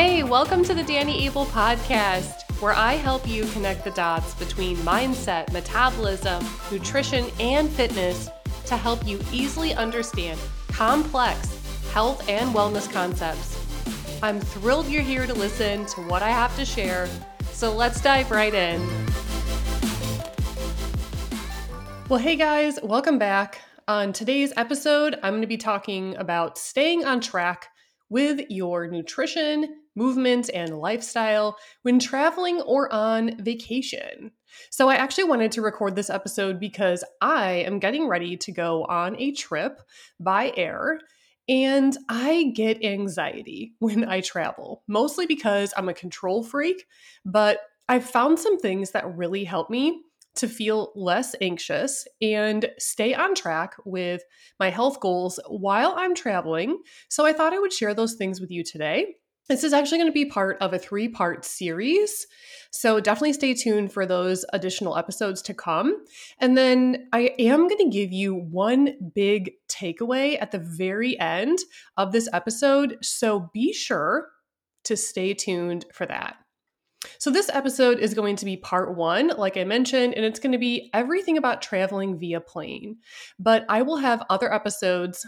Hey, welcome to the Danny Abel podcast, where I help you connect the dots between mindset, metabolism, nutrition, and fitness to help you easily understand complex health and wellness concepts. I'm thrilled you're here to listen to what I have to share, so let's dive right in. Well, hey guys, welcome back. On today's episode, I'm going to be talking about staying on track with your nutrition, movement, and lifestyle when traveling or on vacation. So, I actually wanted to record this episode because I am getting ready to go on a trip by air. And I get anxiety when I travel, mostly because I'm a control freak. But I've found some things that really help me to feel less anxious and stay on track with my health goals while I'm traveling. So I thought I would share those things with you today. This is actually going to be part of a three part series. So definitely stay tuned for those additional episodes to come. And then I am going to give you one big takeaway at the very end of this episode. So be sure to stay tuned for that. So, this episode is going to be part one, like I mentioned, and it's going to be everything about traveling via plane. But I will have other episodes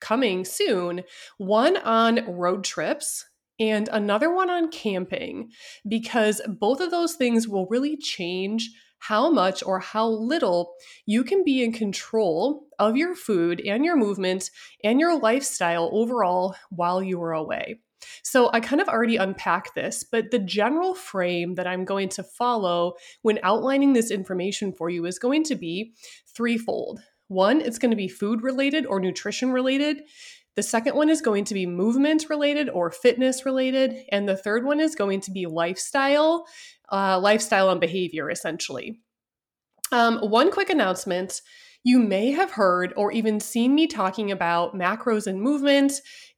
coming soon one on road trips and another one on camping, because both of those things will really change how much or how little you can be in control of your food and your movement and your lifestyle overall while you are away. So I kind of already unpacked this, but the general frame that I'm going to follow when outlining this information for you is going to be threefold. One, it's going to be food related or nutrition related. The second one is going to be movement related or fitness related. And the third one is going to be lifestyle, uh, lifestyle and behavior, essentially. Um, one quick announcement you may have heard or even seen me talking about macros and movement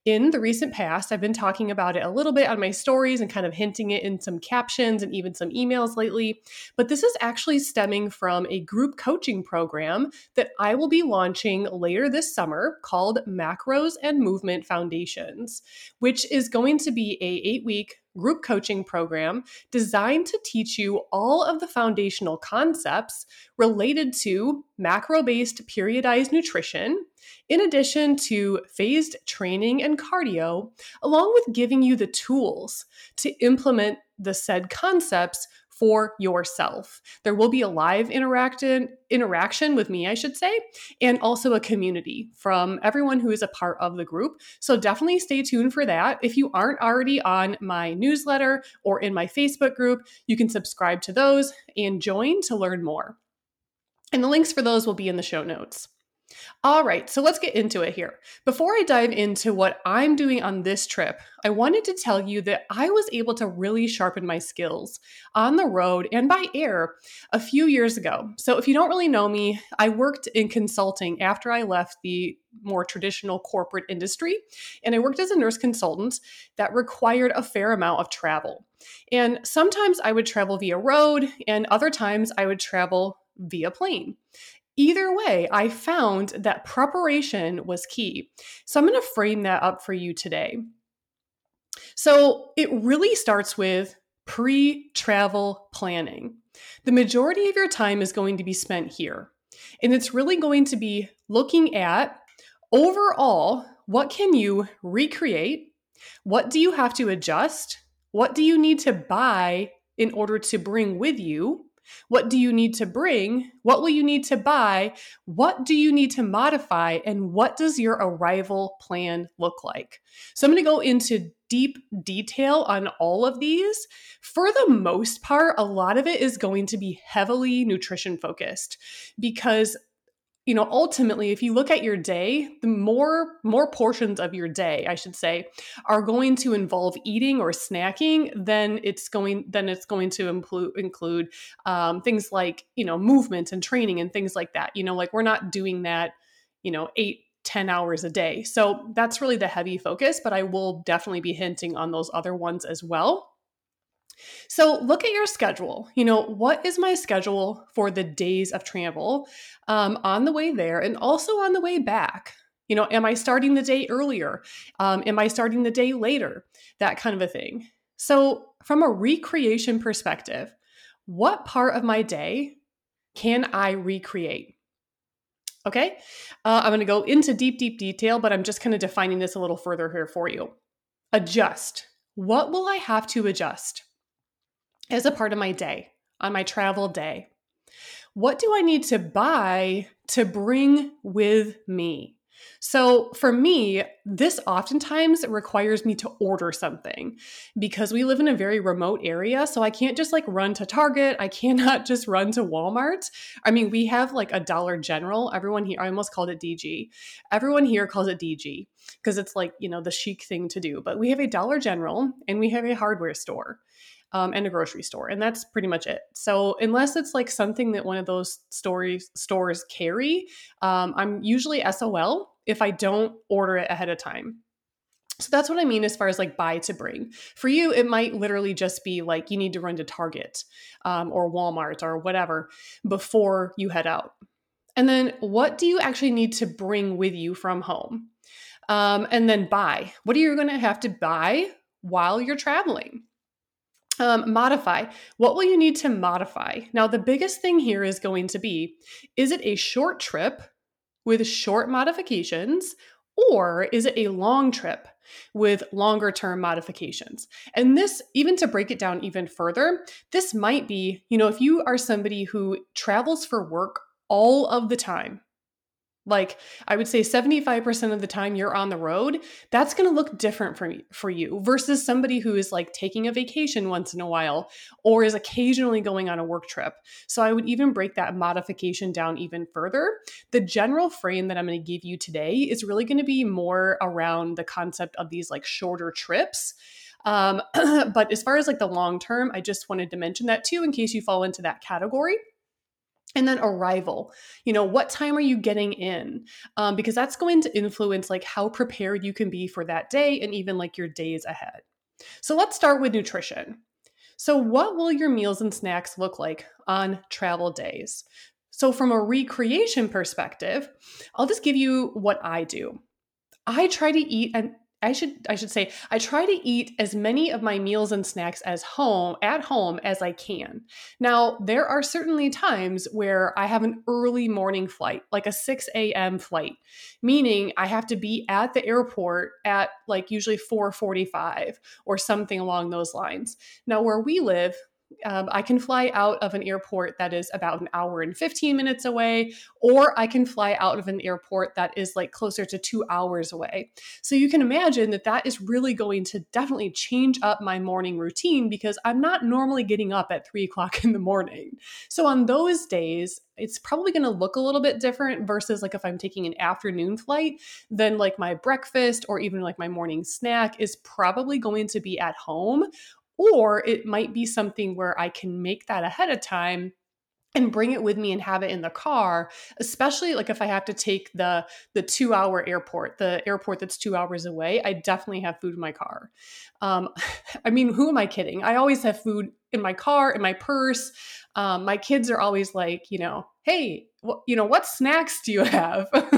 in the recent past. I've been talking about it a little bit on my stories and kind of hinting it in some captions and even some emails lately. But this is actually stemming from a group coaching program that I will be launching later this summer called Macros and Movement Foundations, which is going to be a 8-week group coaching program designed to teach you all of the foundational concepts related to macro based periodized nutrition, in addition to phased training and cardio, along with giving you the tools to implement the said concepts for yourself. There will be a live interaction interaction with me, I should say, and also a community from everyone who is a part of the group. So definitely stay tuned for that. If you aren't already on my newsletter or in my Facebook group, you can subscribe to those and join to learn more. And the links for those will be in the show notes. All right, so let's get into it here. Before I dive into what I'm doing on this trip, I wanted to tell you that I was able to really sharpen my skills on the road and by air a few years ago. So, if you don't really know me, I worked in consulting after I left the more traditional corporate industry, and I worked as a nurse consultant that required a fair amount of travel. And sometimes I would travel via road, and other times I would travel via plane. Either way, I found that preparation was key. So I'm going to frame that up for you today. So it really starts with pre travel planning. The majority of your time is going to be spent here. And it's really going to be looking at overall what can you recreate? What do you have to adjust? What do you need to buy in order to bring with you? What do you need to bring? What will you need to buy? What do you need to modify? And what does your arrival plan look like? So, I'm going to go into deep detail on all of these. For the most part, a lot of it is going to be heavily nutrition focused because you know ultimately if you look at your day the more more portions of your day i should say are going to involve eating or snacking then it's going then it's going to include include um, things like you know movement and training and things like that you know like we're not doing that you know eight 10 hours a day. So that's really the heavy focus but i will definitely be hinting on those other ones as well so look at your schedule. You know, what is my schedule for the days of travel um, on the way there and also on the way back? You know, am I starting the day earlier? Um, am I starting the day later? That kind of a thing. So, from a recreation perspective, what part of my day can I recreate? Okay, uh, I'm going to go into deep, deep detail, but I'm just kind of defining this a little further here for you. Adjust. What will I have to adjust as a part of my day on my travel day? What do I need to buy to bring with me? So for me, this oftentimes requires me to order something because we live in a very remote area. So I can't just like run to Target. I cannot just run to Walmart. I mean, we have like a Dollar General. Everyone here, I almost called it DG. Everyone here calls it DG because it's like, you know, the chic thing to do. But we have a Dollar General and we have a hardware store um, and a grocery store, and that's pretty much it. So unless it's like something that one of those stories stores carry, um, I'm usually SOL if I don't order it ahead of time. So that's what I mean as far as like buy to bring. For you, it might literally just be like you need to run to Target um, or Walmart or whatever before you head out. And then what do you actually need to bring with you from home? Um, and then buy. What are you going to have to buy while you're traveling? Um, modify. What will you need to modify? Now, the biggest thing here is going to be is it a short trip with short modifications, or is it a long trip with longer term modifications? And this, even to break it down even further, this might be, you know, if you are somebody who travels for work all of the time, like I would say 75% of the time you're on the road, that's going to look different for for you versus somebody who is like taking a vacation once in a while or is occasionally going on a work trip. So I would even break that modification down even further. The general frame that I'm going to give you today is really going to be more around the concept of these like shorter trips. Um, but as far as like the long term, I just wanted to mention that too in case you fall into that category. And then arrival, you know, what time are you getting in? Um, because that's going to influence like how prepared you can be for that day and even like your days ahead. So let's start with nutrition. So, what will your meals and snacks look like on travel days? So, from a recreation perspective, I'll just give you what I do. I try to eat an I should I should say I try to eat as many of my meals and snacks as home at home as I can. Now, there are certainly times where I have an early morning flight, like a 6 a.m. flight, meaning I have to be at the airport at like usually 4:45 or something along those lines. Now, where we live, um, I can fly out of an airport that is about an hour and 15 minutes away, or I can fly out of an airport that is like closer to two hours away. So you can imagine that that is really going to definitely change up my morning routine because I'm not normally getting up at three o'clock in the morning. So on those days, it's probably going to look a little bit different versus like if I'm taking an afternoon flight, then like my breakfast or even like my morning snack is probably going to be at home or it might be something where I can make that ahead of time and bring it with me and have it in the car especially like if i have to take the the two hour airport the airport that's two hours away i definitely have food in my car. Um, i mean who am i kidding? I always have food in my car in my purse. Um, my kids are always like you know hey wh- you know what snacks do you have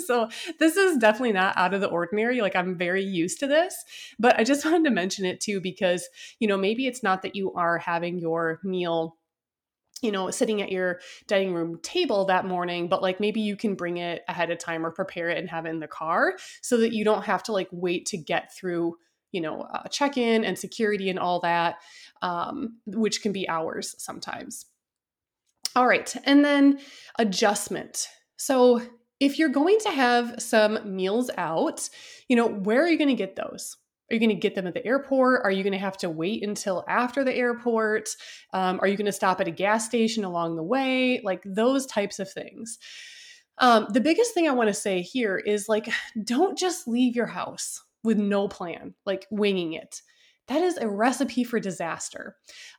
so this is definitely not out of the ordinary. Like I'm very used to this, but I just wanted to mention it too because, you know, maybe it's not that you are having your meal you know, sitting at your dining room table that morning, but like maybe you can bring it ahead of time or prepare it and have it in the car so that you don't have to like wait to get through, you know, uh, check in and security and all that, um, which can be hours sometimes. All right. And then adjustment. So if you're going to have some meals out, you know, where are you going to get those? Are you going to get them at the airport? Are you going to have to wait until after the airport? Um, are you going to stop at a gas station along the way? Like those types of things. Um, the biggest thing I want to say here is like, don't just leave your house with no plan, like winging it. That is a recipe for disaster,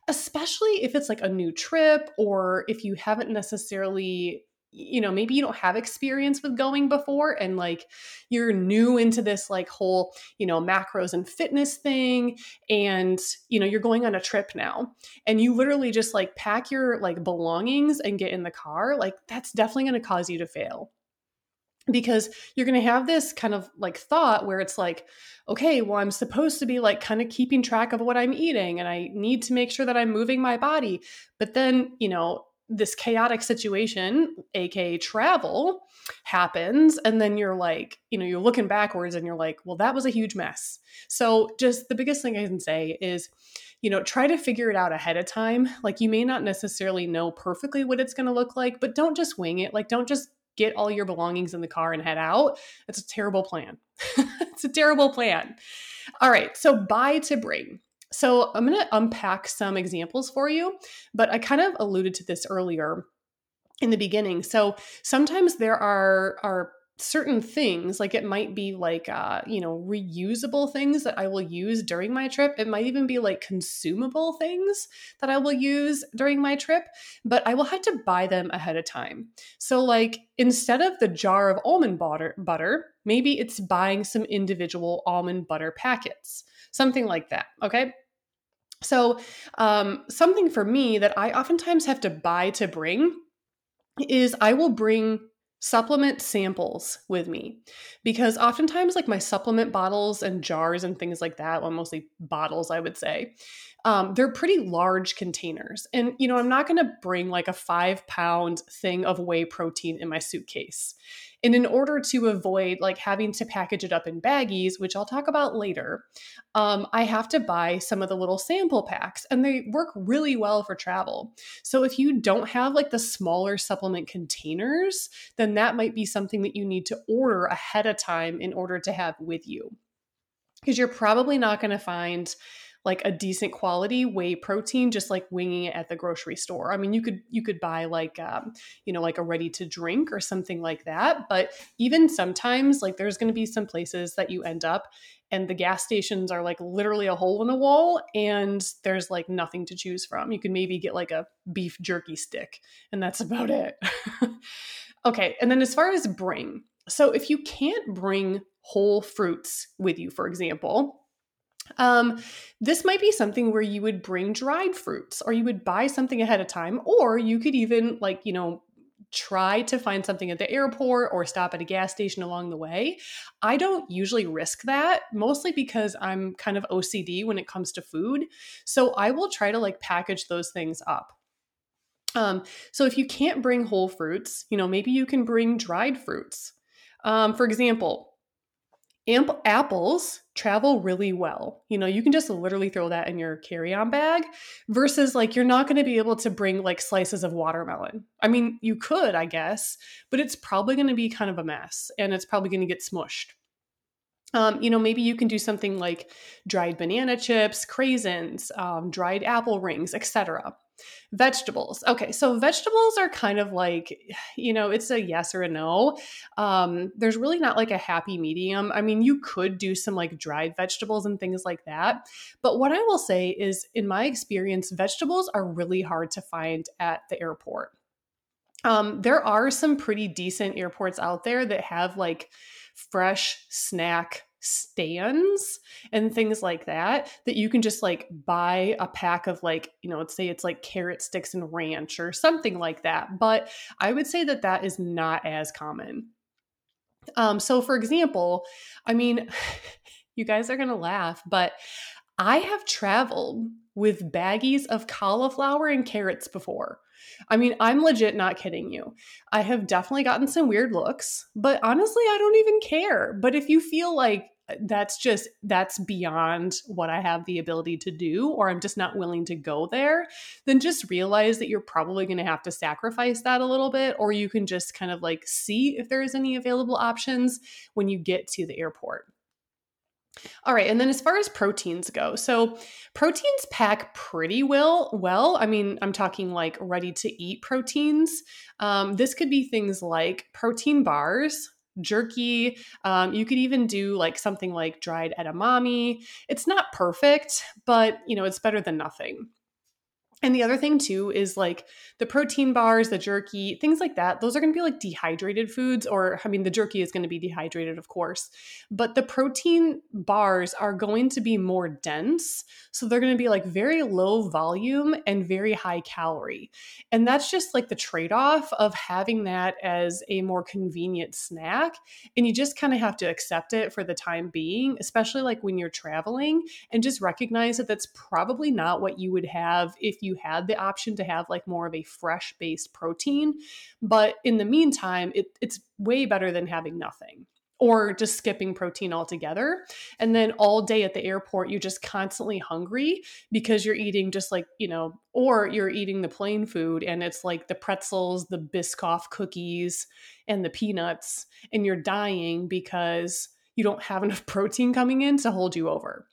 especially if it's like a new trip or if you haven't necessarily you know maybe you don't have experience with going before and like you're new into this like whole you know macros and fitness thing and you know you're going on a trip now and you literally just like pack your like belongings and get in the car like that's definitely going to cause you to fail. Because you're going to have this kind of like thought where it's like okay well i'm supposed to be like kind of keeping track of what i'm eating and i need to make sure that i'm moving my body. But then you know this chaotic situation aka travel happens and then you're like you know you're looking backwards and you're like well that was a huge mess so just the biggest thing i can say is you know try to figure it out ahead of time like you may not necessarily know perfectly what it's going to look like but don't just wing it like don't just get all your belongings in the car and head out. It's a terrible plan. it's a terrible plan. All right, so buy to bring. So I'm going to unpack some examples for you, but I kind of alluded to this earlier in the beginning. So sometimes there are are certain things like it might be like uh you know reusable things that i will use during my trip. It might even be like consumable things that i will use during my trip but i will have to buy them ahead of time. So like instead of the jar of almond butter butter maybe it's buying some individual almond butter packets something like that okay so um something for me that i oftentimes have to buy to bring is i will bring supplement samples with me because oftentimes like my supplement bottles and jars and things like that well mostly bottles i would say um, they're pretty large containers. And you know i'm not going to bring like a five pound thing of whey protein in my suitcase and in order to avoid like having to package it up in baggies, which I'll talk about later, um, I have to buy some of the little sample packs and they work really well for travel. So if you don't have like the smaller supplement containers, then that might be something that you need to order ahead of time in order to have with you. Because you're probably not going to find like a decent quality whey protein just like winging it at the grocery store. I mean you could you could buy like um, you know like a ready to drink or something like that but even sometimes like there's going to be some places that you end up and the gas stations are like literally a hole in the wall and there's like nothing to choose from. You can maybe get like a beef jerky stick and that's about it. Okay and then as far as bring so if you can't bring whole fruits with you for example um, this might be something where you would bring dried fruits or you would buy something ahead of time, or you could even, like, you know, try to find something at the airport or stop at a gas station along the way. I don't usually risk that, mostly because I'm kind of OCD when it comes to food. So I will try to like package those things up. Um, so if you can't bring whole fruits, you know, maybe you can bring dried fruits. Um, for example, Amp- apples travel really well. You know, you can just literally throw that in your carry on bag versus like you're not going to be able to bring like slices of watermelon. I mean, you could, I guess, but it's probably going to be kind of a mess and it's probably going to get smushed. Um, you know, maybe you can do something like dried banana chips, craisins, um, dried apple rings, etc. Vegetables. Okay, so vegetables are kind of like, you know, it's a yes or a no. Um, there's really not like a happy medium. I mean, you could do some like dried vegetables and things like that. But what I will say is, in my experience, vegetables are really hard to find at the airport. Um, there are some pretty decent airports out there that have like fresh snack stands and things like that that you can just like buy a pack of like you know let's say it's like carrot sticks and ranch or something like that but i would say that that is not as common um so for example i mean you guys are going to laugh but i have traveled with baggies of cauliflower and carrots before I mean, I'm legit not kidding you. I have definitely gotten some weird looks, but honestly, I don't even care. But if you feel like that's just that's beyond what I have the ability to do or I'm just not willing to go there, then just realize that you're probably going to have to sacrifice that a little bit or you can just kind of like see if there's any available options when you get to the airport. All right, and then as far as proteins go, so proteins pack pretty well. Well, I mean, I'm talking like ready to eat proteins. Um, this could be things like protein bars, jerky. Um, you could even do like something like dried edamame. It's not perfect, but you know, it's better than nothing. And the other thing too is like the protein bars, the jerky, things like that. Those are going to be like dehydrated foods, or I mean, the jerky is going to be dehydrated, of course, but the protein bars are going to be more dense. So they're going to be like very low volume and very high calorie. And that's just like the trade off of having that as a more convenient snack. And you just kind of have to accept it for the time being, especially like when you're traveling, and just recognize that that's probably not what you would have if you you had the option to have like more of a fresh based protein. But in the meantime, it, it's way better than having nothing or just skipping protein altogether. And then all day at the airport, you're just constantly hungry because you're eating just like, you know, or you're eating the plane food and it's like the pretzels, the Biscoff cookies, and the peanuts, and you're dying because you don't have enough protein coming in to hold you over.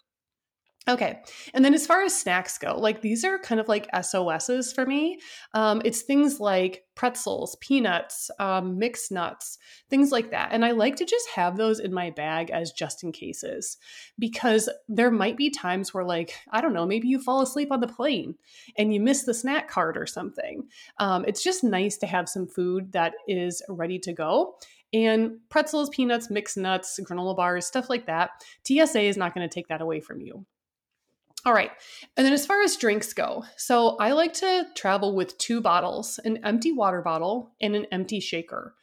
Okay. And then as far as snacks go, like these are kind of like SOSs for me. Um, it's things like pretzels, peanuts, um, mixed nuts, things like that. And I like to just have those in my bag as just in cases because there might be times where, like, I don't know, maybe you fall asleep on the plane and you miss the snack cart or something. Um, it's just nice to have some food that is ready to go. And pretzels, peanuts, mixed nuts, granola bars, stuff like that. TSA is not going to take that away from you. All right. And then as far as drinks go, so I like to travel with two bottles an empty water bottle and an empty shaker.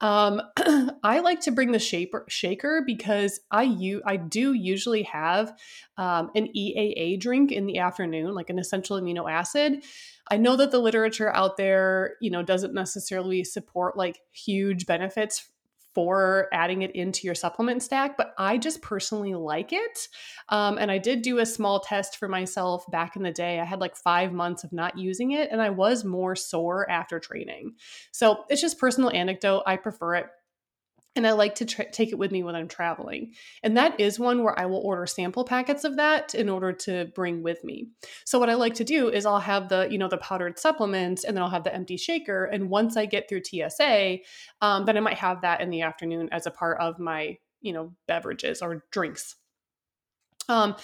Um, I like to bring the shaper, shaker because I u- I do usually have um, an EAA drink in the afternoon, like an essential amino acid. I know that the literature out there, you know, doesn't necessarily support like huge benefits for adding it into your supplement stack, but I just personally like it. Um, and I did do a small test for myself back in the day. I had like five months of not using it, and I was more sore after training. So it's just personal anecdote. I prefer it and I like to take it with me when I'm traveling. And that is one where I will order sample packets of that in order to bring with me. So what I like to do is I'll have the, you know, the powdered supplements and then I'll have the empty shaker. And once I get through TSA, um, then I might have that in the afternoon as a part of my, you know, beverages or drinks. Um,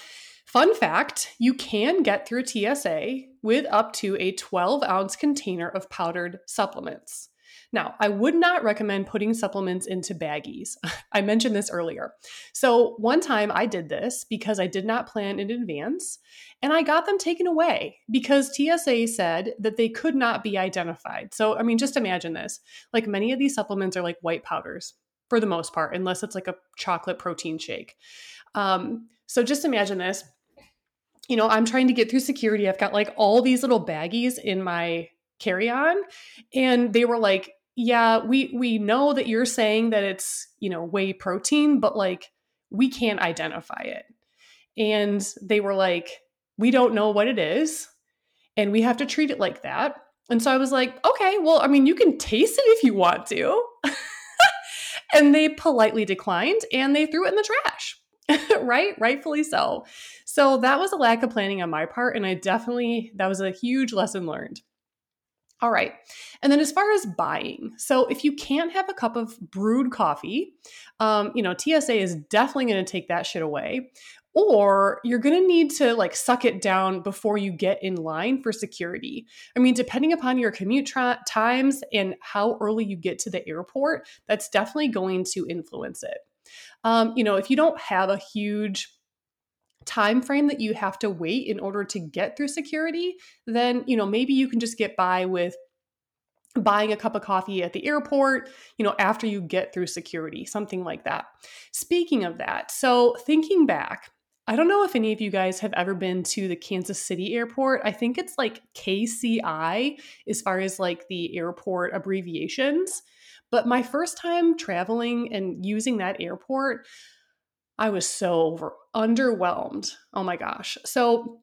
fun fact you can get through TSA with up to a 12 ounce container of powdered supplements. Now, I would not recommend putting supplements into baggies. I mentioned this earlier. So, one time I did this because I did not plan in advance and I got them taken away because TSA said that they could not be identified. So, I mean, just imagine this like many of these supplements are like white powders for the most part, unless it's like a chocolate protein shake. Um, so, just imagine this. You know, I'm trying to get through security. I've got like all these little baggies in my carry on and they were like yeah, we we know that you're saying that it's, you know, whey protein, but like we can't identify it. And they were like, we don't know what it is, and we have to treat it like that. And so I was like, okay, well, I mean, you can taste it if you want to. and they politely declined and they threw it in the trash. right? Rightfully so. So that was a lack of planning on my part. And I definitely, that was a huge lesson learned. All right. And then as far as buying, so if you can't have a cup of brewed coffee, um, you know, TSA is definitely going to take that shit away. Or you're going to need to like suck it down before you get in line for security. I mean, depending upon your commute tra- times and how early you get to the airport, that's definitely going to influence it. Um, you know, if you don't have a huge time frame that you have to wait in order to get through security, then, you know, maybe you can just get by with buying a cup of coffee at the airport, you know, after you get through security, something like that. Speaking of that, so thinking back, I don't know if any of you guys have ever been to the Kansas City airport. I think it's like KCI as far as like the airport abbreviations. But my first time traveling and using that airport, I was so over, underwhelmed. Oh my gosh. So,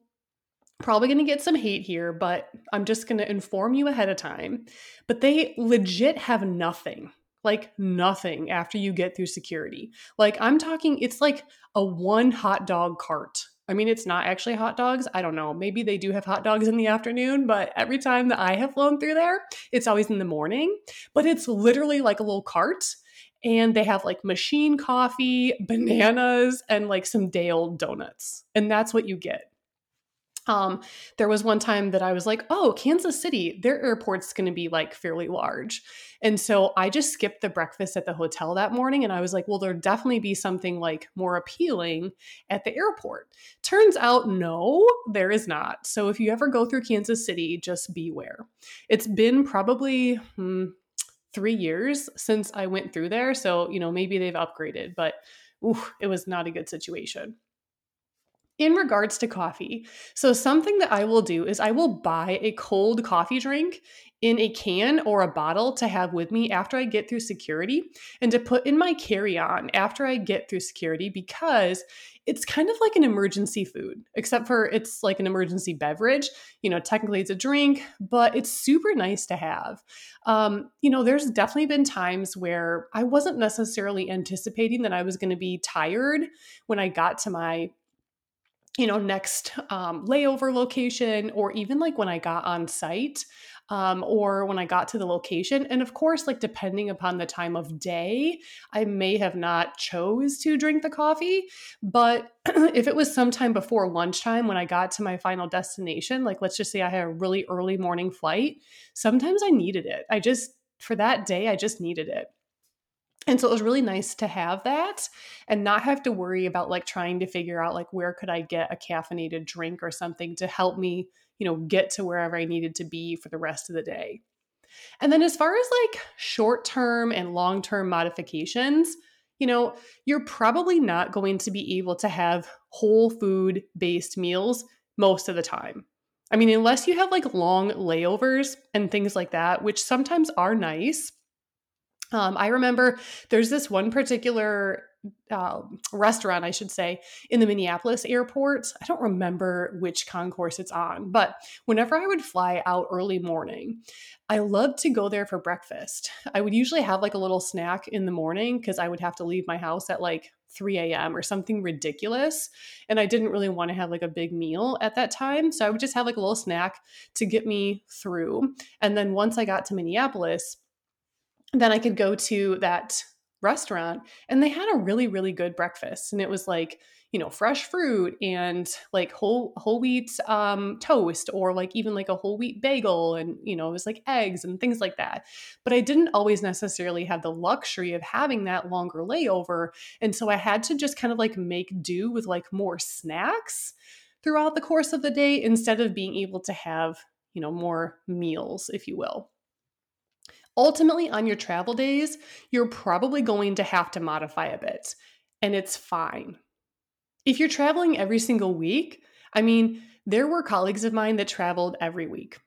probably going to get some hate here, but I'm just going to inform you ahead of time. But they legit have nothing, like nothing after you get through security. Like, I'm talking, it's like a one hot dog cart. I mean, it's not actually hot dogs. I don't know. Maybe they do have hot dogs in the afternoon, but every time that I have flown through there, it's always in the morning. But it's literally like a little cart and they have like machine coffee, bananas, and like some day old donuts. And that's what you get. Um, there was one time that I was like, oh, Kansas City, their airport's going to be like fairly large. And so I just skipped the breakfast at the hotel that morning. And I was like, well, there'll definitely be something like more appealing at the airport. Turns out, no, there is not. So if you ever go through Kansas City, just beware. It's been probably, hmm, three years since I went through there. So, you know, maybe they've upgraded, but it was not a good situation in regards to coffee. So, something that I will do is I will buy a cold coffee drink in a can or a bottle to have with me after I get through security and to put in my carry on after I get through security because it's kind of like an emergency food, except for it's like an emergency beverage. You know, technically it's a drink, but it's super nice to have. Um, you know, there's definitely been times where I wasn't necessarily anticipating that I was going to be tired when I got to my you know, next um, layover location, or even like when I got on site um, or when I got to the location. And of course, like depending upon the time of day, I may have not chose to drink the coffee. But if it was sometime before lunchtime when I got to my final destination, like let's just say I had a really early morning flight, sometimes I needed it. I just, for that day, I just needed it. And so it was really nice to have that and not have to worry about like trying to figure out like where could I get a caffeinated drink or something to help me, you know, get to wherever I needed to be for the rest of the day. And then as far as like short-term and long-term modifications, you know, you're probably not going to be able to have whole food based meals most of the time. I mean, unless you have like long layovers and things like that, which sometimes are nice um, I remember there's this one particular uh, restaurant, I should say, in the Minneapolis airport. I don't remember which concourse it's on, but whenever I would fly out early morning, I loved to go there for breakfast. I would usually have like a little snack in the morning because I would have to leave my house at like 3 a.m. or something ridiculous. And I didn't really want to have like a big meal at that time. So I would just have like a little snack to get me through. And then once I got to Minneapolis, then I could go to that restaurant and they had a really really good breakfast and it was like you know fresh fruit and like whole whole wheat um, toast or like even like a whole wheat bagel and you know it was like eggs and things like that. But i didn't always necessarily have the luxury of having that longer layover and so i had to just kind of like make do with like more snacks throughout the course of the day instead of being able to have you know more meals if you will Ultimately, on your travel days, you're probably going to have to modify a bit, and it's fine. If you're traveling every single week, I mean, there were colleagues of mine that traveled every week.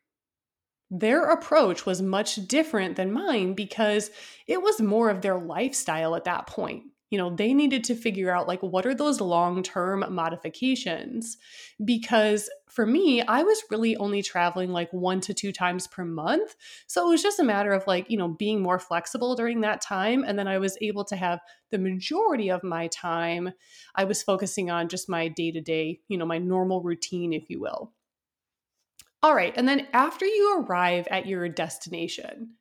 Their approach was much different than mine because it was more of their lifestyle at that point you know they needed to figure out like what are those long-term modifications? Because for me i was really only traveling like one to two times per month. So it was just a matter of like you know being more flexible during that time and then i was able to have the majority of my time i was focusing on just my day-to-day you know my normal routine if you will. All right and then after you arrive at your destination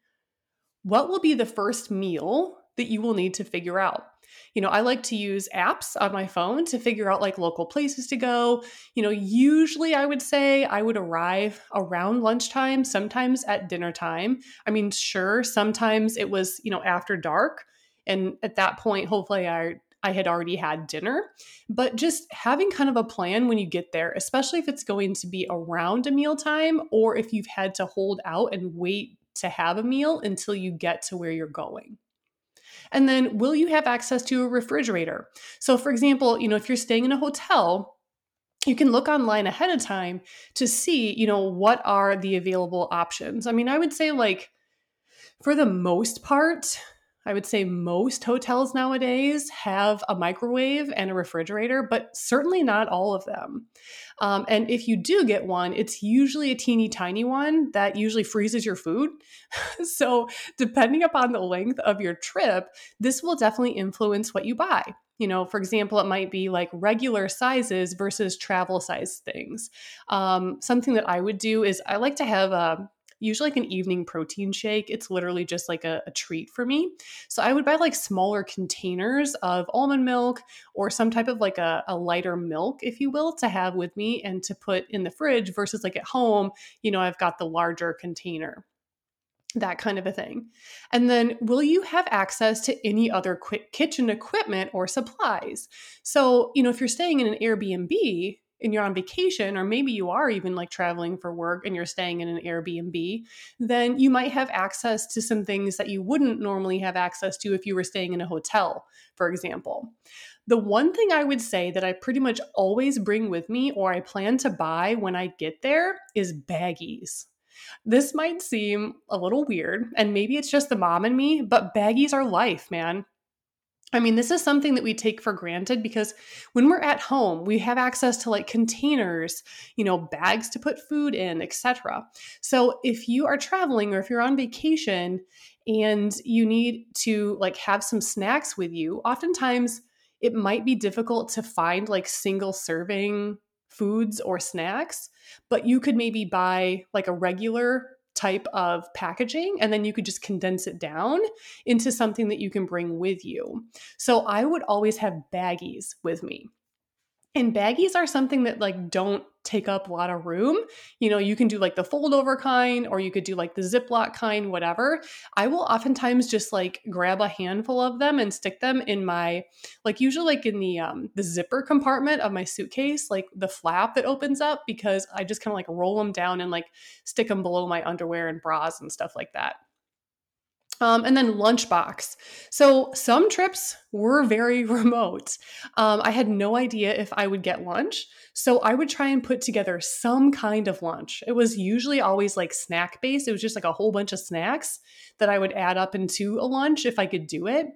what will be the first meal that you will need to figure out you know, I like to use apps on my phone to figure out like local places to go. You know, usually I would say I would arrive around lunchtime, sometimes at dinner time. I mean, sure, sometimes it was, you know, after dark. And at that point, hopefully I I had already had dinner, but just having kind of a plan when you get there, especially if it's going to be around a mealtime or if you've had to hold out and wait to have a meal until you get to where you're going. And then will you have access to a refrigerator? So for example, you know, if you're staying in a hotel, you can look online ahead of time to see, you know, what are the available options. I mean, I would say like for the most part, I would say most hotels nowadays have a microwave and a refrigerator, but certainly not all of them. Um, and if you do get one, it's usually a teeny tiny one that usually freezes your food. so, depending upon the length of your trip, this will definitely influence what you buy. You know, for example, it might be like regular sizes versus travel size things. Um, something that I would do is I like to have a usually like an evening protein shake. It's literally just like a, a treat for me. So I would buy like smaller containers of almond milk or some type of like a, a lighter milk, if you will, to have with me and to put in the fridge versus like at home, you know, I've got the larger container that kind of a thing. And then, will you have access to any other quick kitchen equipment or supplies? So, you know, if you're staying in an Airbnb and you're on vacation, or maybe you are even like traveling for work and you're staying in an Airbnb, then you might have access to some things that you wouldn't normally have access to if you were staying in a hotel, for example. The one thing I would say that I pretty much always bring with me or I plan to buy when I get there is baggies. This might seem a little weird, and maybe it's just the mom and me, but baggies are life, man. I mean, this is something that we take for granted because when we're at home, we have access to like containers, you know, bags to put food in, etc. So, if you are traveling or if you're on vacation and you need to like have some snacks with you, oftentimes it might be difficult to find like single serving foods or snacks, but you could maybe buy like a regular type of packaging and then you could just condense it down into something that you can bring with you. So I would always have baggies with me. And baggies are something that like don't take up a lot of room. You know, you can do like the fold over kind, or you could do like the Ziploc kind, whatever. I will oftentimes just like grab a handful of them and stick them in my, like usually like in the um the zipper compartment of my suitcase, like the flap that opens up, because I just kind of like roll them down and like stick them below my underwear and bras and stuff like that. Um, and then lunchbox. So some trips were very remote. Um, I had no idea if I would get lunch. So I would try and put together some kind of lunch. It was usually always like snack based. It was just like a whole bunch of snacks that I would add up into a lunch if I could do it.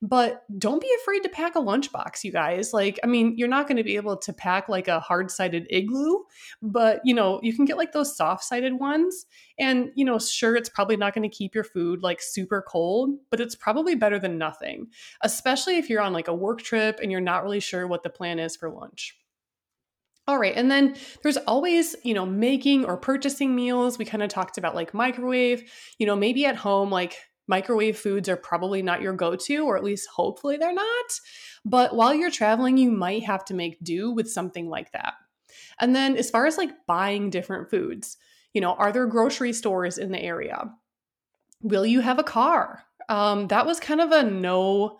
But don't be afraid to pack a lunchbox, you guys. Like, I mean, you're not going to be able to pack like a hard sided igloo, but you know, you can get like those soft sided ones. And, you know, sure, it's probably not going to keep your food like super cold, but it's probably better than nothing, especially if you're on like a work trip and you're not really sure what the plan is for lunch. All right. And then there's always, you know, making or purchasing meals. We kind of talked about like microwave, you know, maybe at home, like microwave foods are probably not your go to, or at least hopefully they're not. But while you're traveling, you might have to make do with something like that. And then as far as like buying different foods, you know, are there grocery stores in the area? Will you have a car? Um, that was kind of a no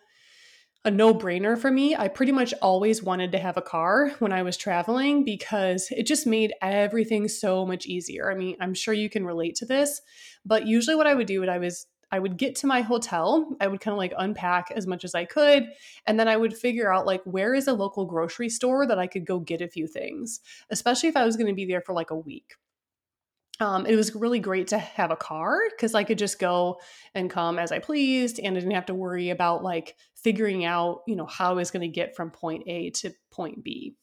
a no brainer for me. I pretty much always wanted to have a car when I was traveling because it just made everything so much easier. I mean, I'm sure you can relate to this, but usually what I would do when I was I would get to my hotel, I would kind of like unpack as much as I could, and then I would figure out like where is a local grocery store that I could go get a few things, especially if I was going to be there for like a week um, it was really great to have a car because I could just go and come as I pleased and I didn't have to worry about like figuring out, you know, how I was going to get from point A to point B.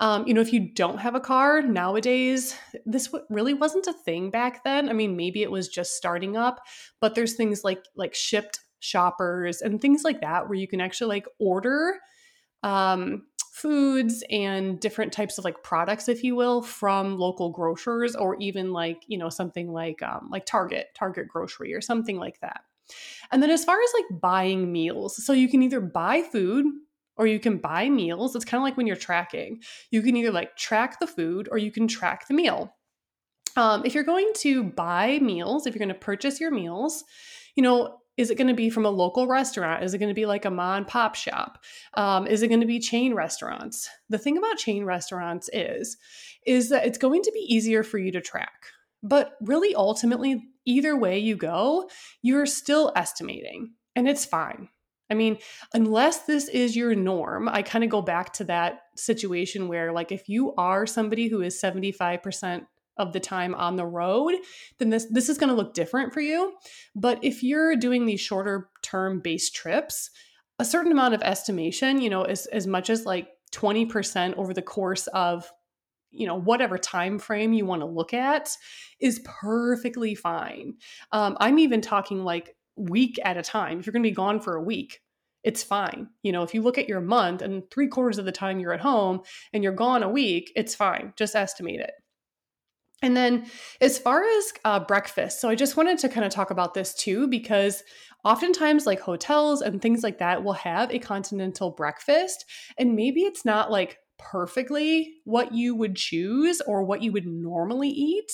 Um, you know, if you don't have a car nowadays, this w- really wasn't a thing back then. I mean, maybe it was just starting up, but there's things like like Shipt shoppers and things like that where you can actually like order um, foods and different types of like products if you will from local grocers or even like you know something like um, like target target grocery or something like that. And then as far as like buying meals so you can either buy food or you can buy meals. It's kind of like when you're tracking. You can either like track the food or you can track the meal. Um, if you're going to buy meals if you're going to purchase your meals you know is it going to be from a local restaurant? Is it going to be like a mom and pop shop? Um, is it going to be chain restaurants? The thing about chain restaurants is, is that it's going to be easier for you to track. But really, ultimately, either way you go, you're still estimating, and it's fine. I mean, unless this is your norm, I kind of go back to that situation where, like, if you are somebody who is 75% of the time on the road, then this this is going to look different for you. But if you're doing these shorter term based trips, a certain amount of estimation, you know, as as much as like 20% over the course of you know whatever time frame you want to look at is perfectly fine. Um, i'm even talking like week at a time. If you're going to be gone for a week it's fine. You know if you look at your month and three quarters of the time you're at home and you're gone a week it's fine. Just estimate it And then, as far as uh, breakfast, so I just wanted to kind of talk about this too, because oftentimes, like hotels and things like that will have a continental breakfast, and maybe it's not like perfectly what you would choose or what you would normally eat,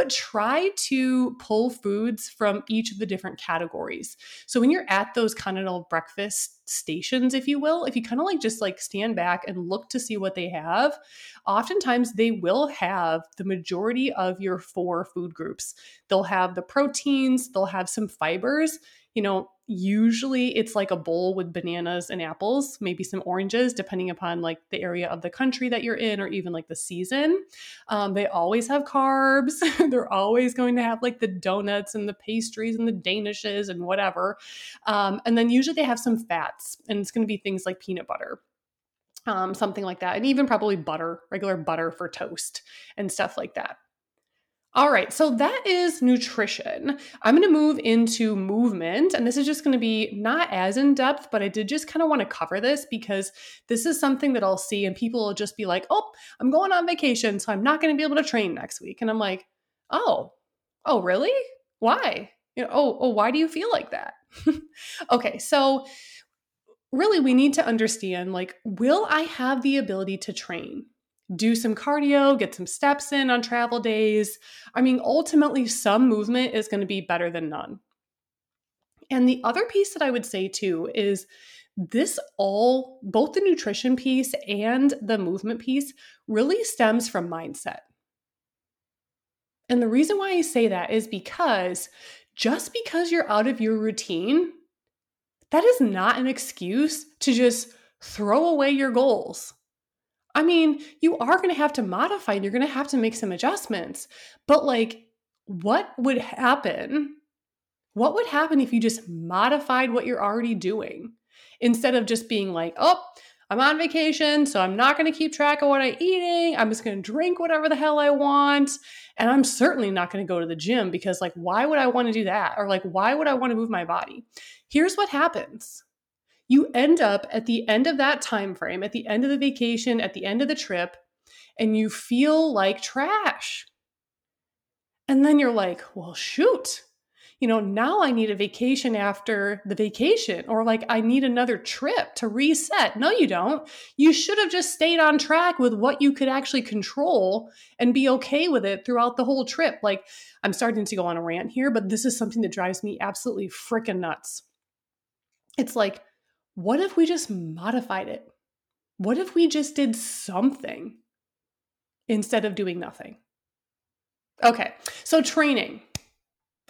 but try to pull foods from each of the different categories. So when you're at those continental breakfast stations, if you will, if you kind of like just like stand back and look to see what they have, oftentimes they will have the majority of your four food groups. They'll have the proteins, they'll have some fibers, you know, usually it's like a bowl with bananas and apples, maybe some oranges, depending upon like the area of the country that you're in or even like the season. Um, they always have carbs. They're always going to have like the donuts and the pastries and the danishes and whatever. Um, and then usually they have some fats, and it's going to be things like peanut butter. Um, something like that, and even probably butter, regular butter for toast and stuff like that. All right, so that is nutrition. I'm going to move into movement, and this is just going to be not as in depth, but I did just kind of want to cover this because this is something that I'll see, and people will just be like, oh, I'm going on vacation, so I'm not going to be able to train next week. And I'm like, oh, oh, really? Why? You know, oh, oh, why do you feel like that? okay, so really, we need to understand like, will I have the ability to train? Do some cardio, get some steps in on travel days. I mean, ultimately, some movement is going to be better than none. And the other piece that I would say too is this all, both the nutrition piece and the movement piece, really stems from mindset. And the reason why I say that is because just because you're out of your routine, that is not an excuse to just throw away your goals I mean, you are going to have to modify and you're going to have to make some adjustments. But like, what would happen? What would happen if you just modified what you're already doing instead of just being like, oh, I'm on vacation, so I'm not going to keep track of what I'm eating. I'm just going to drink whatever the hell I want. And I'm certainly not going to go to the gym because, like, why would I want to do that? Or, like, why would I want to move my body? Here's what happens you end up at the end of that time frame, at the end of the vacation, at the end of the trip, and you feel like trash. And then you're like, well, shoot. You know, now I need a vacation after the vacation, or like I need another trip to reset. No, you don't. You should have just stayed on track with what you could actually control and be okay with it throughout the whole trip. Like, I'm starting to go on a rant here, but this is something that drives me absolutely freaking nuts. It's like, what if we just modified it? What if we just did something instead of doing nothing? Okay, so training.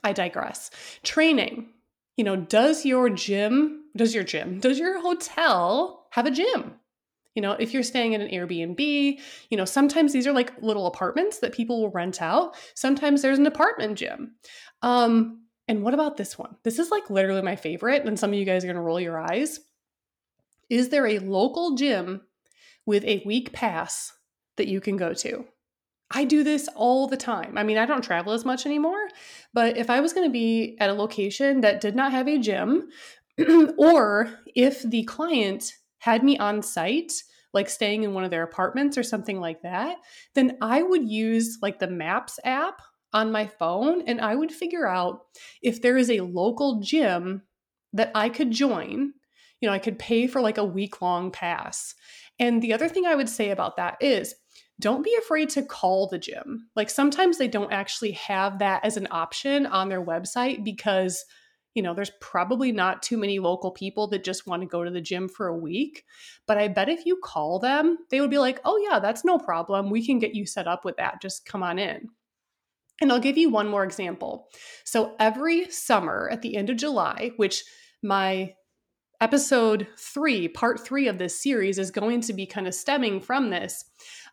I digress. Training. You know, does your gym, does your gym, does your hotel have a gym? You know, if you're staying in an Airbnb, you know, sometimes these are like little apartments that people will rent out. Sometimes there's an apartment gym. Um, and what about this one? This is like literally my favorite, and some of you guys are gonna roll your eyes. Is there a local gym with a week pass that you can go to? I do this all the time. I mean, I don't travel as much anymore, but if I was going to be at a location that did not have a gym, or if the client had me on site, like staying in one of their apartments or something like that, then I would use like the Maps app on my phone and I would figure out if there is a local gym that I could join you know, I could pay for like a week long pass. And the other thing I would say about that is don't be afraid to call the gym. Like sometimes they don't actually have that as an option on their website because you know, there's probably not too many local people that just want to go to the gym for a week. But I bet if you call them, they would be like, oh, yeah, that's no problem. We can get you set up with that. Just come on in. And I'll give you one more example. So every summer at the end of July, which my episode three, part three of this series, is going to be kind of stemming from this.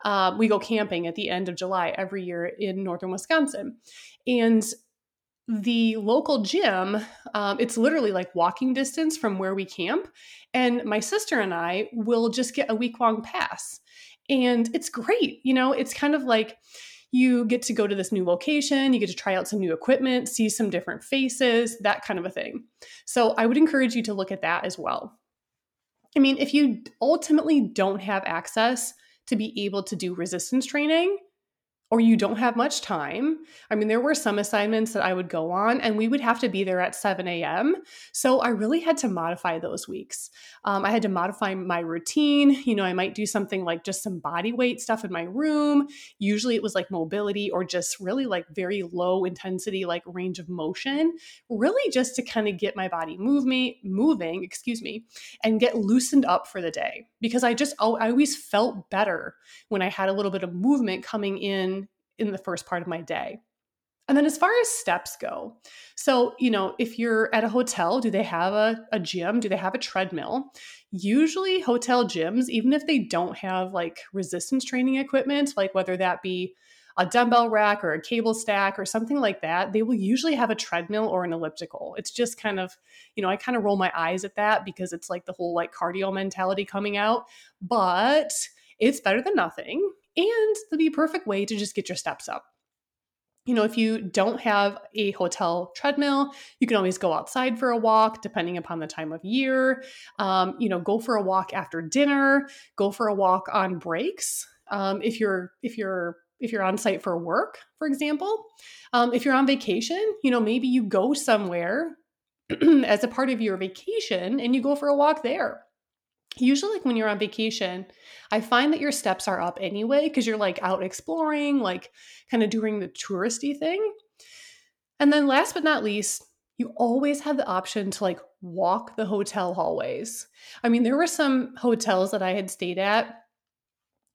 Uh, we go camping at the end of July every year in northern Wisconsin. And the local gym, um, it's literally like walking distance from where we camp. And my sister and I will just get a week long pass. And it's great. You know, it's kind of like, you get to go to this new location, you get to try out some new equipment, see some different faces, that kind of a thing. So I would encourage you to look at that as well. I mean, if you ultimately don't have access to be able to do resistance training, or you don't have much time. I mean, there were some assignments that I would go on and we would have to be there at 7 a.m. So I really had to modify those weeks. Um, I had to modify my routine. You know, I might do something like just some body weight stuff in my room. Usually it was like mobility or just really like very low intensity, like range of motion, really just to kind of get my body move me, moving, excuse me, and get loosened up for the day. Because I just, I always felt better when I had a little bit of movement coming in in the first part of my day. And then as far as steps go, so, you know, if you're at a hotel, do they have a, a gym? Do they have a treadmill? Usually, hotel gyms, even if they don't have like resistance training equipment, like whether that be a dumbbell rack or a cable stack or something like that, they will usually have a treadmill or an elliptical. It's just kind of, you know, I kind of roll my eyes at that because it's like the whole like cardio mentality coming out, but it's better than nothing and the be a perfect way to just get your steps up. You know, if you don't have a hotel treadmill, you can always go outside for a walk, depending upon the time of year. Um, you know, go for a walk after dinner. Go for a walk on breaks. Um, if you're if you're if you're on site for work, for example, um, if you're on vacation, you know, maybe you go somewhere as a part of your vacation and you go for a walk there usually like when you're on vacation i find that your steps are up anyway because you're like out exploring like kind of doing the touristy thing. And then last but not least you always have the option to like walk the hotel hallways. I mean there were some hotels that i had stayed at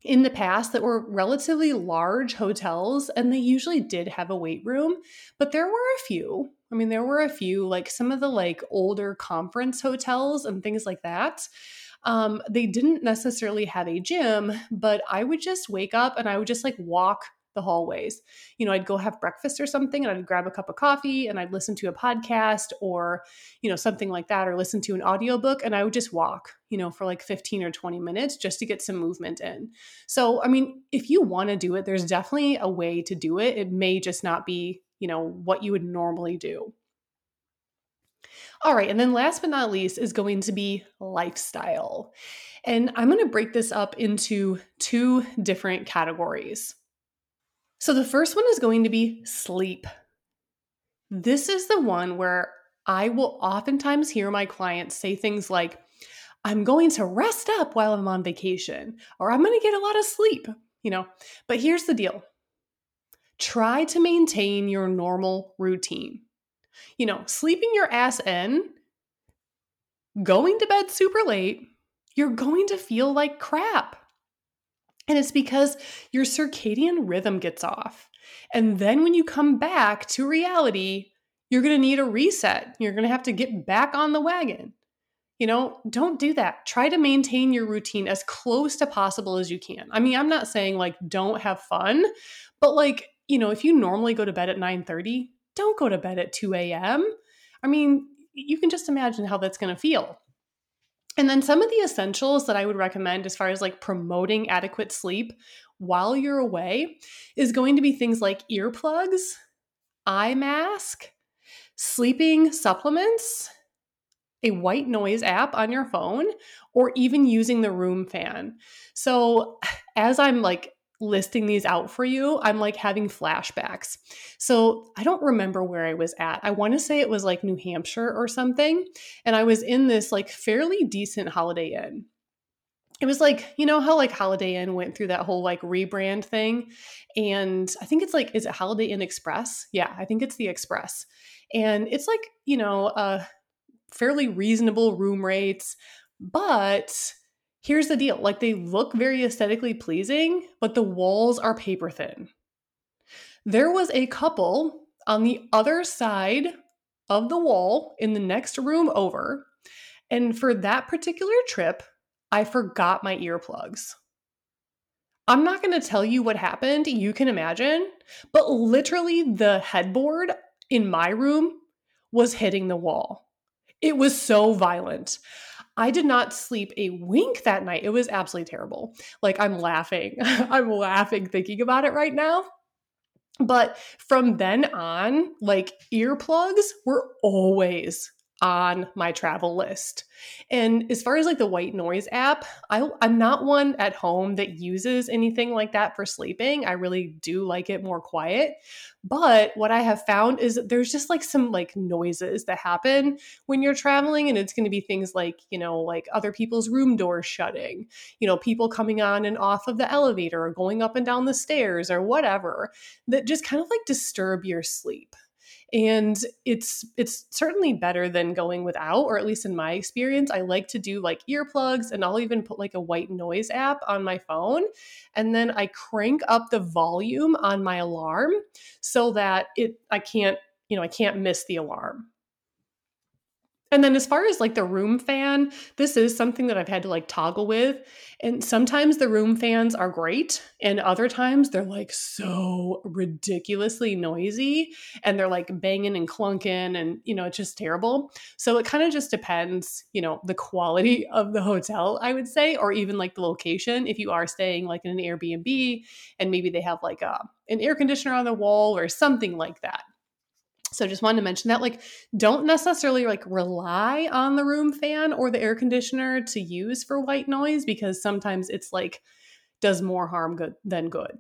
in the past that were relatively large hotels and they usually did have a weight room but there were a few. I mean there were a few like some of the like older conference hotels and things like that um, they didn't necessarily have a gym, but I would just wake up and I would just like walk the hallways. You know, I'd go have breakfast or something and I'd grab a cup of coffee and I'd listen to a podcast or, you know, something like that or listen to an audiobook and I would just walk, you know, for like 15 or 20 minutes just to get some movement in. So, I mean, if you want to do it, there's definitely a way to do it. It may just not be, you know, what you would normally do. All right. And then last but not least is going to be lifestyle. And I'm going to break this up into two different categories. So the first one is going to be sleep. This is the one where I will oftentimes hear my clients say things like, I'm going to rest up while I'm on vacation, or I'm going to get a lot of sleep, you know. But here's the deal try to maintain your normal routine you know, sleeping your ass in, going to bed super late, you're going to feel like crap. And it's because your circadian rhythm gets off. And then when you come back to reality, you're going to need a reset. You're going to have to get back on the wagon. You know, don't do that. Try to maintain your routine as close to possible as you can. I mean, I'm not saying like don't have fun, but like, you know, if you normally go to bed at 9:30, don't go to bed at 2 a.m. I mean, you can just imagine how that's going to feel. And then some of the essentials that I would recommend as far as like promoting adequate sleep while you're away is going to be things like earplugs, eye mask, sleeping supplements, a white noise app on your phone, or even using the room fan. So, as I'm like listing these out for you, I'm like having flashbacks. So I don't remember where I was at. I want to say it was like New Hampshire or something. And I was in this like fairly decent Holiday Inn. It was like, you know how like Holiday Inn went through that whole like rebrand thing? And I think it's like, is it Holiday Inn Express? Yeah, I think it's the Express. And it's like, you know, uh, fairly reasonable room rates, but here's the deal like they look very aesthetically pleasing, but the walls are paper thin. There was a couple on the other side of the wall in the next room over. And for that particular trip, I forgot my earplugs. I'm not going to tell you what happened, you can imagine, but literally the headboard in my room was hitting the wall. It was so violent. I did not sleep a wink that night. It was absolutely terrible. Like I'm laughing. I'm laughing thinking about it right now. But from then on, like earplugs were always on my travel list. And as far as like the white noise app, I, I'm not one at home that uses anything like that for sleeping. I really do like it more quiet. But what I have found is there's just like some like noises that happen when you're traveling. And it's going to be things like, you know, like other people's room doors shutting, you know, people coming on and off of the elevator or going up and down the stairs or whatever that just kind of like disturb your sleep and it's it's certainly better than going without or at least in my experience i like to do like earplugs and i'll even put like a white noise app on my phone and then i crank up the volume on my alarm so that it i can't you know i can't miss the alarm and then as far as like the room fan, this is something that I've had to like toggle with. And sometimes the room fans are great, and other times they're like so ridiculously noisy and they're like banging and clunking and you know, it's just terrible. So it kind of just depends, you know, the quality of the hotel, I would say, or even like the location. If you are staying like in an Airbnb and maybe they have like a an air conditioner on the wall or something like that. So just wanted to mention that like don't necessarily like rely on the room fan or the air conditioner to use for white noise because sometimes it's like does more harm good than good.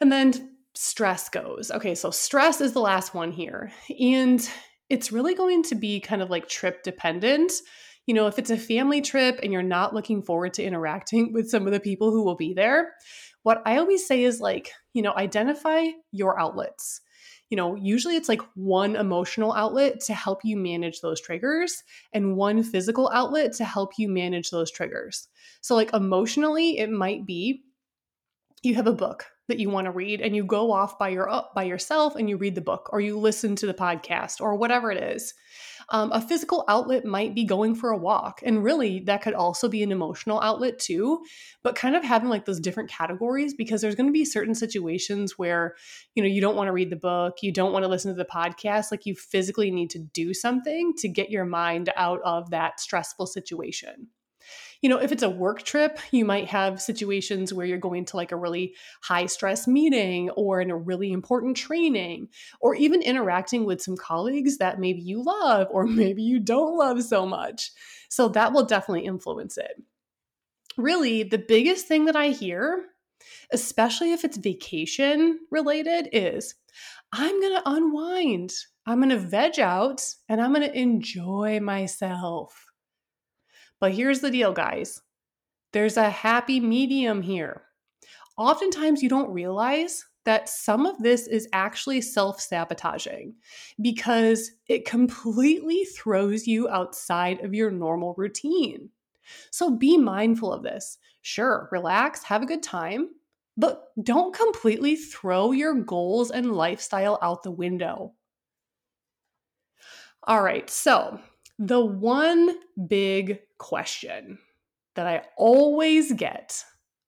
And then stress goes. Okay, so stress is the last one here. And it's really going to be kind of like trip dependent. You know, if it's a family trip and you're not looking forward to interacting with some of the people who will be there, what I always say is like, you know, identify your outlets you know, usually it's like one emotional outlet to help you manage those triggers and one physical outlet to help you manage those triggers. So, like emotionally, it might be you have a book that you want to read and you go off by your by yourself and you read the book or you listen to the podcast or whatever it is um, a physical outlet might be going for a walk. And really, that could also be an emotional outlet too, but kind of having like those different categories because there's going to be certain situations where, you know, you don't want to read the book, you don't want to listen to the podcast. Like you physically need to do something to get your mind out of that stressful situation you know, if it's a work trip, you might have situations where you're going to like a really high stress meeting or in a really important training, or even interacting with some colleagues that maybe you love or maybe you don't love so much. So that will definitely influence it. Really, the biggest thing that I hear, especially if it's vacation related, is I'm going to unwind. I'm going to veg out and I'm going to enjoy myself. But here's the deal, guys there's a happy medium here. Oftentimes, you don't realize that some of this is actually self sabotaging because it completely throws you outside of your normal routine. So be mindful of this. Sure, relax, have a good time, but don't completely throw your goals and lifestyle out the window. All right, so the one big question that I always get,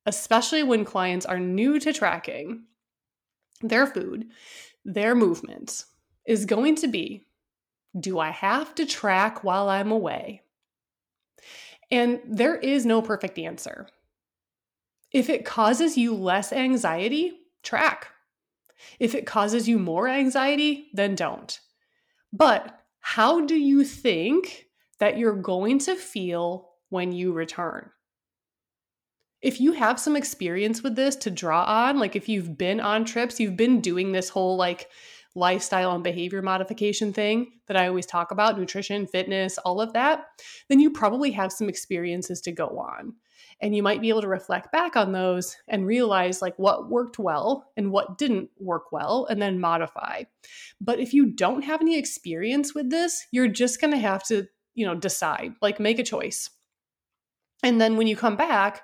especially when clients are new to tracking their food, their movement, is going to be do I have to track while I'm away? And there is no perfect answer. If it causes you less anxiety, track. If it causes you more anxiety, then don't. But how do you think that you're going to feel when you return? If you have some experience with this to draw on, like if you've been on trips, you've been doing this whole like lifestyle and behavior modification thing that I always talk about nutrition, fitness, all of that then you probably have some experiences to go on and you might be able to reflect back on those and realize like what worked well and what didn't work well and then modify but if you don't have any experience with this you're just going to have to you know decide like make a choice. And then when you come back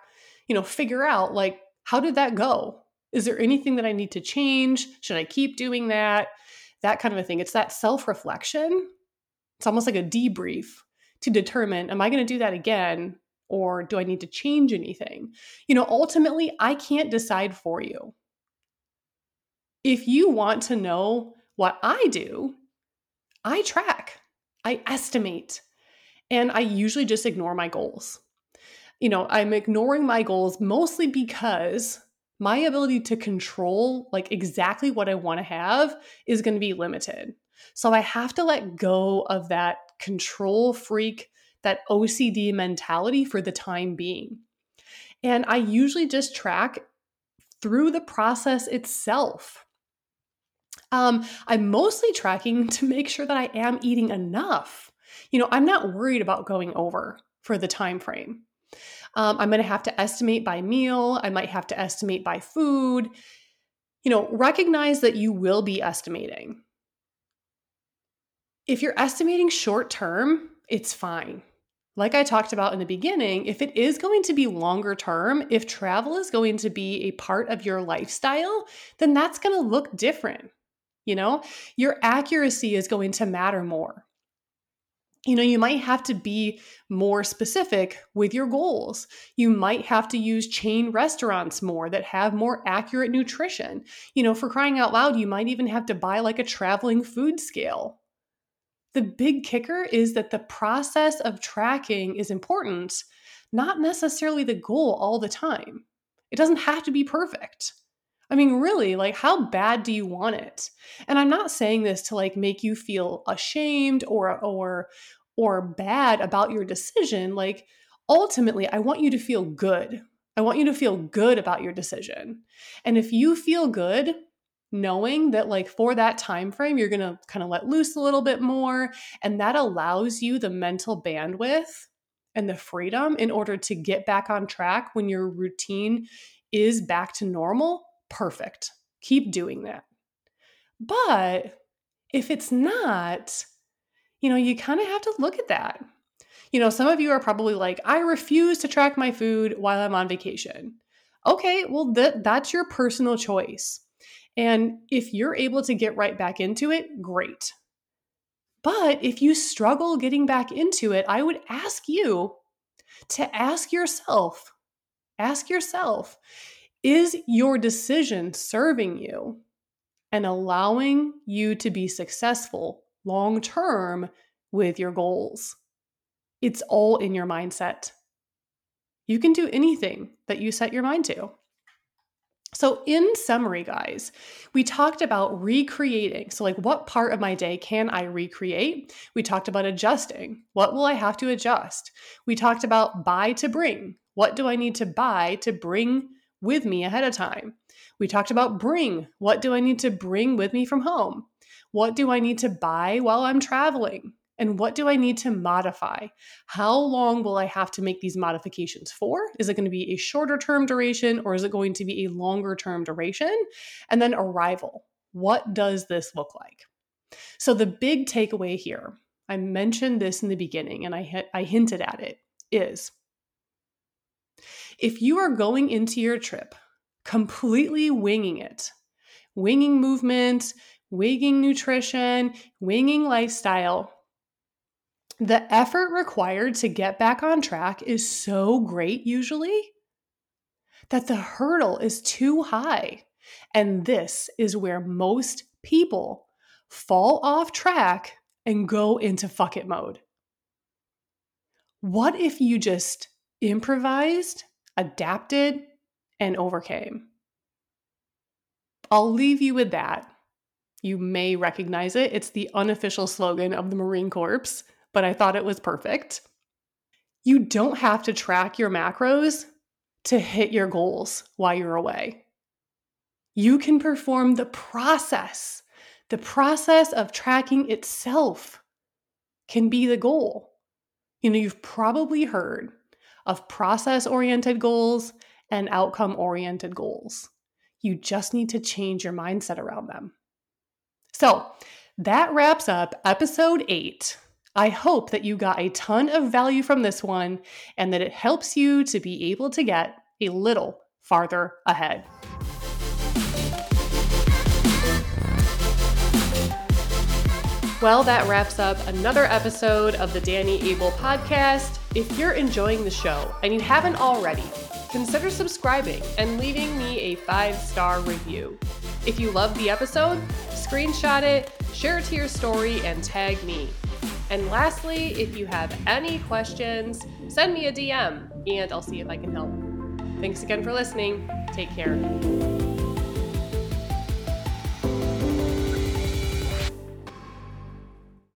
you know figure out like how did that go? Is there anything that i need to change? Should i keep doing that? That kind of a thing. It's that self reflection it's almost like a debrief to determine am i going to do that again or do I need to change anything? You know, ultimately, I can't decide for you. If you want to know what I do, I track, I estimate, and I usually just ignore my goals. You know, I'm ignoring my goals mostly because my ability to control like exactly what I want to have is going to be limited. So I have to let go of that control freak, that OCD mentality for the time being. And I usually just track through the process itself. Um, I'm mostly tracking to make sure that I am eating enough. You know, I'm not worried about going over for the time frame. Um, I'm going to have to estimate by meal. I might have to estimate by food. You know, recognize that you will be estimating. If you're estimating short term, it's fine. Like I talked about in the beginning, if it is going to be longer term, if travel is going to be a part of your lifestyle, then that's going to look different. You know, your accuracy is going to matter more. You know, you might have to be more specific with your goals. You might have to use chain restaurants more that have more accurate nutrition. You know, for crying out loud, you might even have to buy like a traveling food scale. The big kicker is that the process of tracking is important, not necessarily the goal all the time. It doesn't have to be perfect. I mean, really, like, how bad do you want it? And I'm not saying this to like make you feel ashamed or or or bad about your decision. Like, ultimately, I want you to feel good. I want you to feel good about your decision. And if you feel good knowing that like for that time frame you're going to kind of let loose a little bit more and that allows you the mental bandwidth and the freedom in order to get back on track when your routine is back to normal perfect. Keep doing that. But if it's not, you know, you kind of have to look at that. You know, some of you are probably like, I refuse to track my food while I'm on vacation. Okay, well, that, that's your personal choice. And if you're able to get right back into it, great. But if you struggle getting back into it, I would ask you to ask yourself, ask yourself, is your decision serving you and allowing you to be successful long term with your goals? It's all in your mindset. You can do anything that you set your mind to. So, in summary, guys, we talked about recreating. So, like, what part of my day can I recreate? We talked about adjusting. What will I have to adjust? We talked about buy to bring. What do I need to buy to bring with me ahead of time. We talked about bring. What do I need to bring with me from home? What do I need to buy while I'm traveling? And what do I need to modify? How long will I have to make these modifications for? Is it going to be a shorter term duration or is it going to be a longer term duration? And then arrival. What does this look like? So, the big takeaway here, I mentioned this in the beginning and I, I hinted at it, is if you are going into your trip completely winging it, winging movement, winging nutrition, winging lifestyle, the effort required to get back on track is so great usually that the hurdle is too high. And this is where most people fall off track and go into fuck it mode. What if you just improvised, adapted, and overcame. I'll leave you with that. You may recognize it. It's the unofficial slogan of the Marine Corps, but I thought it was perfect. You don't have to track your macros to hit your goals while you're away. You can perform the process. The process of tracking itself can be the goal. You know, you've probably heard of process oriented goals and outcome oriented goals. You just need to change your mindset around them. So that wraps up episode eight. I hope that you got a ton of value from this one and that it helps you to be able to get a little farther ahead. Well, that wraps up another episode of the Danny Abel podcast. If you're enjoying the show and you haven't already, consider subscribing and leaving me a five star review. If you love the episode, screenshot it, share it to your story, and tag me. And lastly, if you have any questions, send me a DM and I'll see if I can help. Thanks again for listening. Take care.